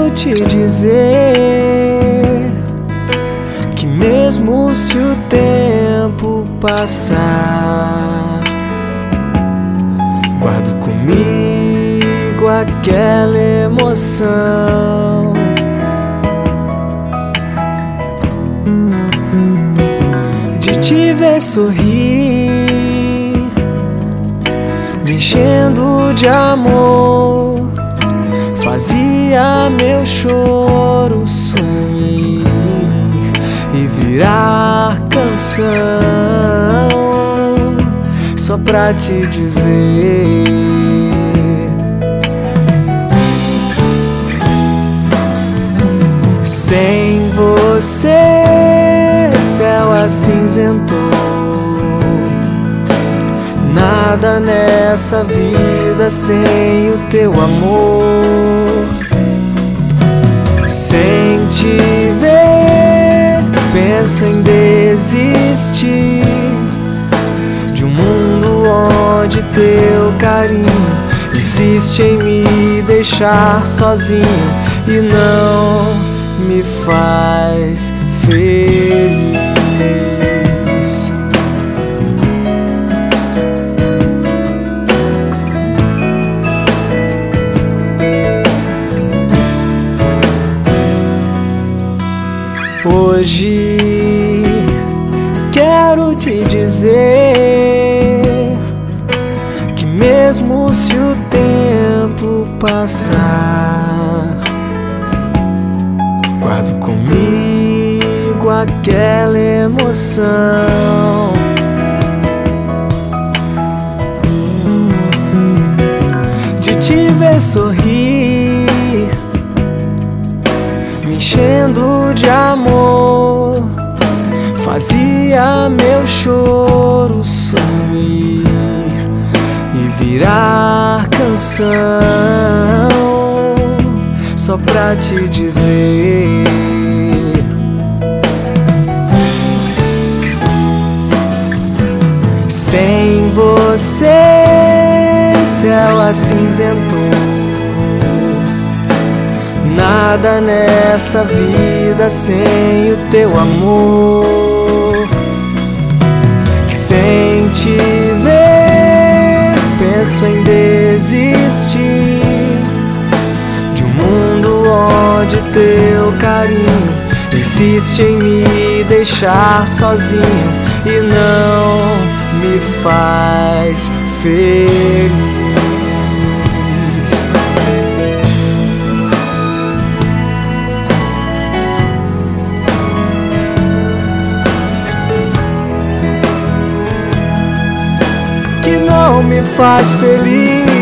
quero te dizer que mesmo se o tempo passar, guardo comigo aquela emoção. De te ver sorrir, me enchendo de amor fazia meu choro sumir e virar canção só pra te dizer. Sem você, céu acinzentou. Nada nessa vida sem o teu amor. Sem te ver, penso em desistir de um mundo onde teu carinho insiste em me deixar sozinho e não me faz feliz. Hoje quero te dizer que mesmo se o tempo passar, guardo comigo aquela emoção. De te ver sorrir me enchendo virar canção, só pra te dizer. Sem você, céu acinzentou. Nada nessa vida sem o teu amor. Sem te penso em desistir de um mundo onde teu carinho insiste em me deixar sozinho e não me faz feliz. Me faz feliz.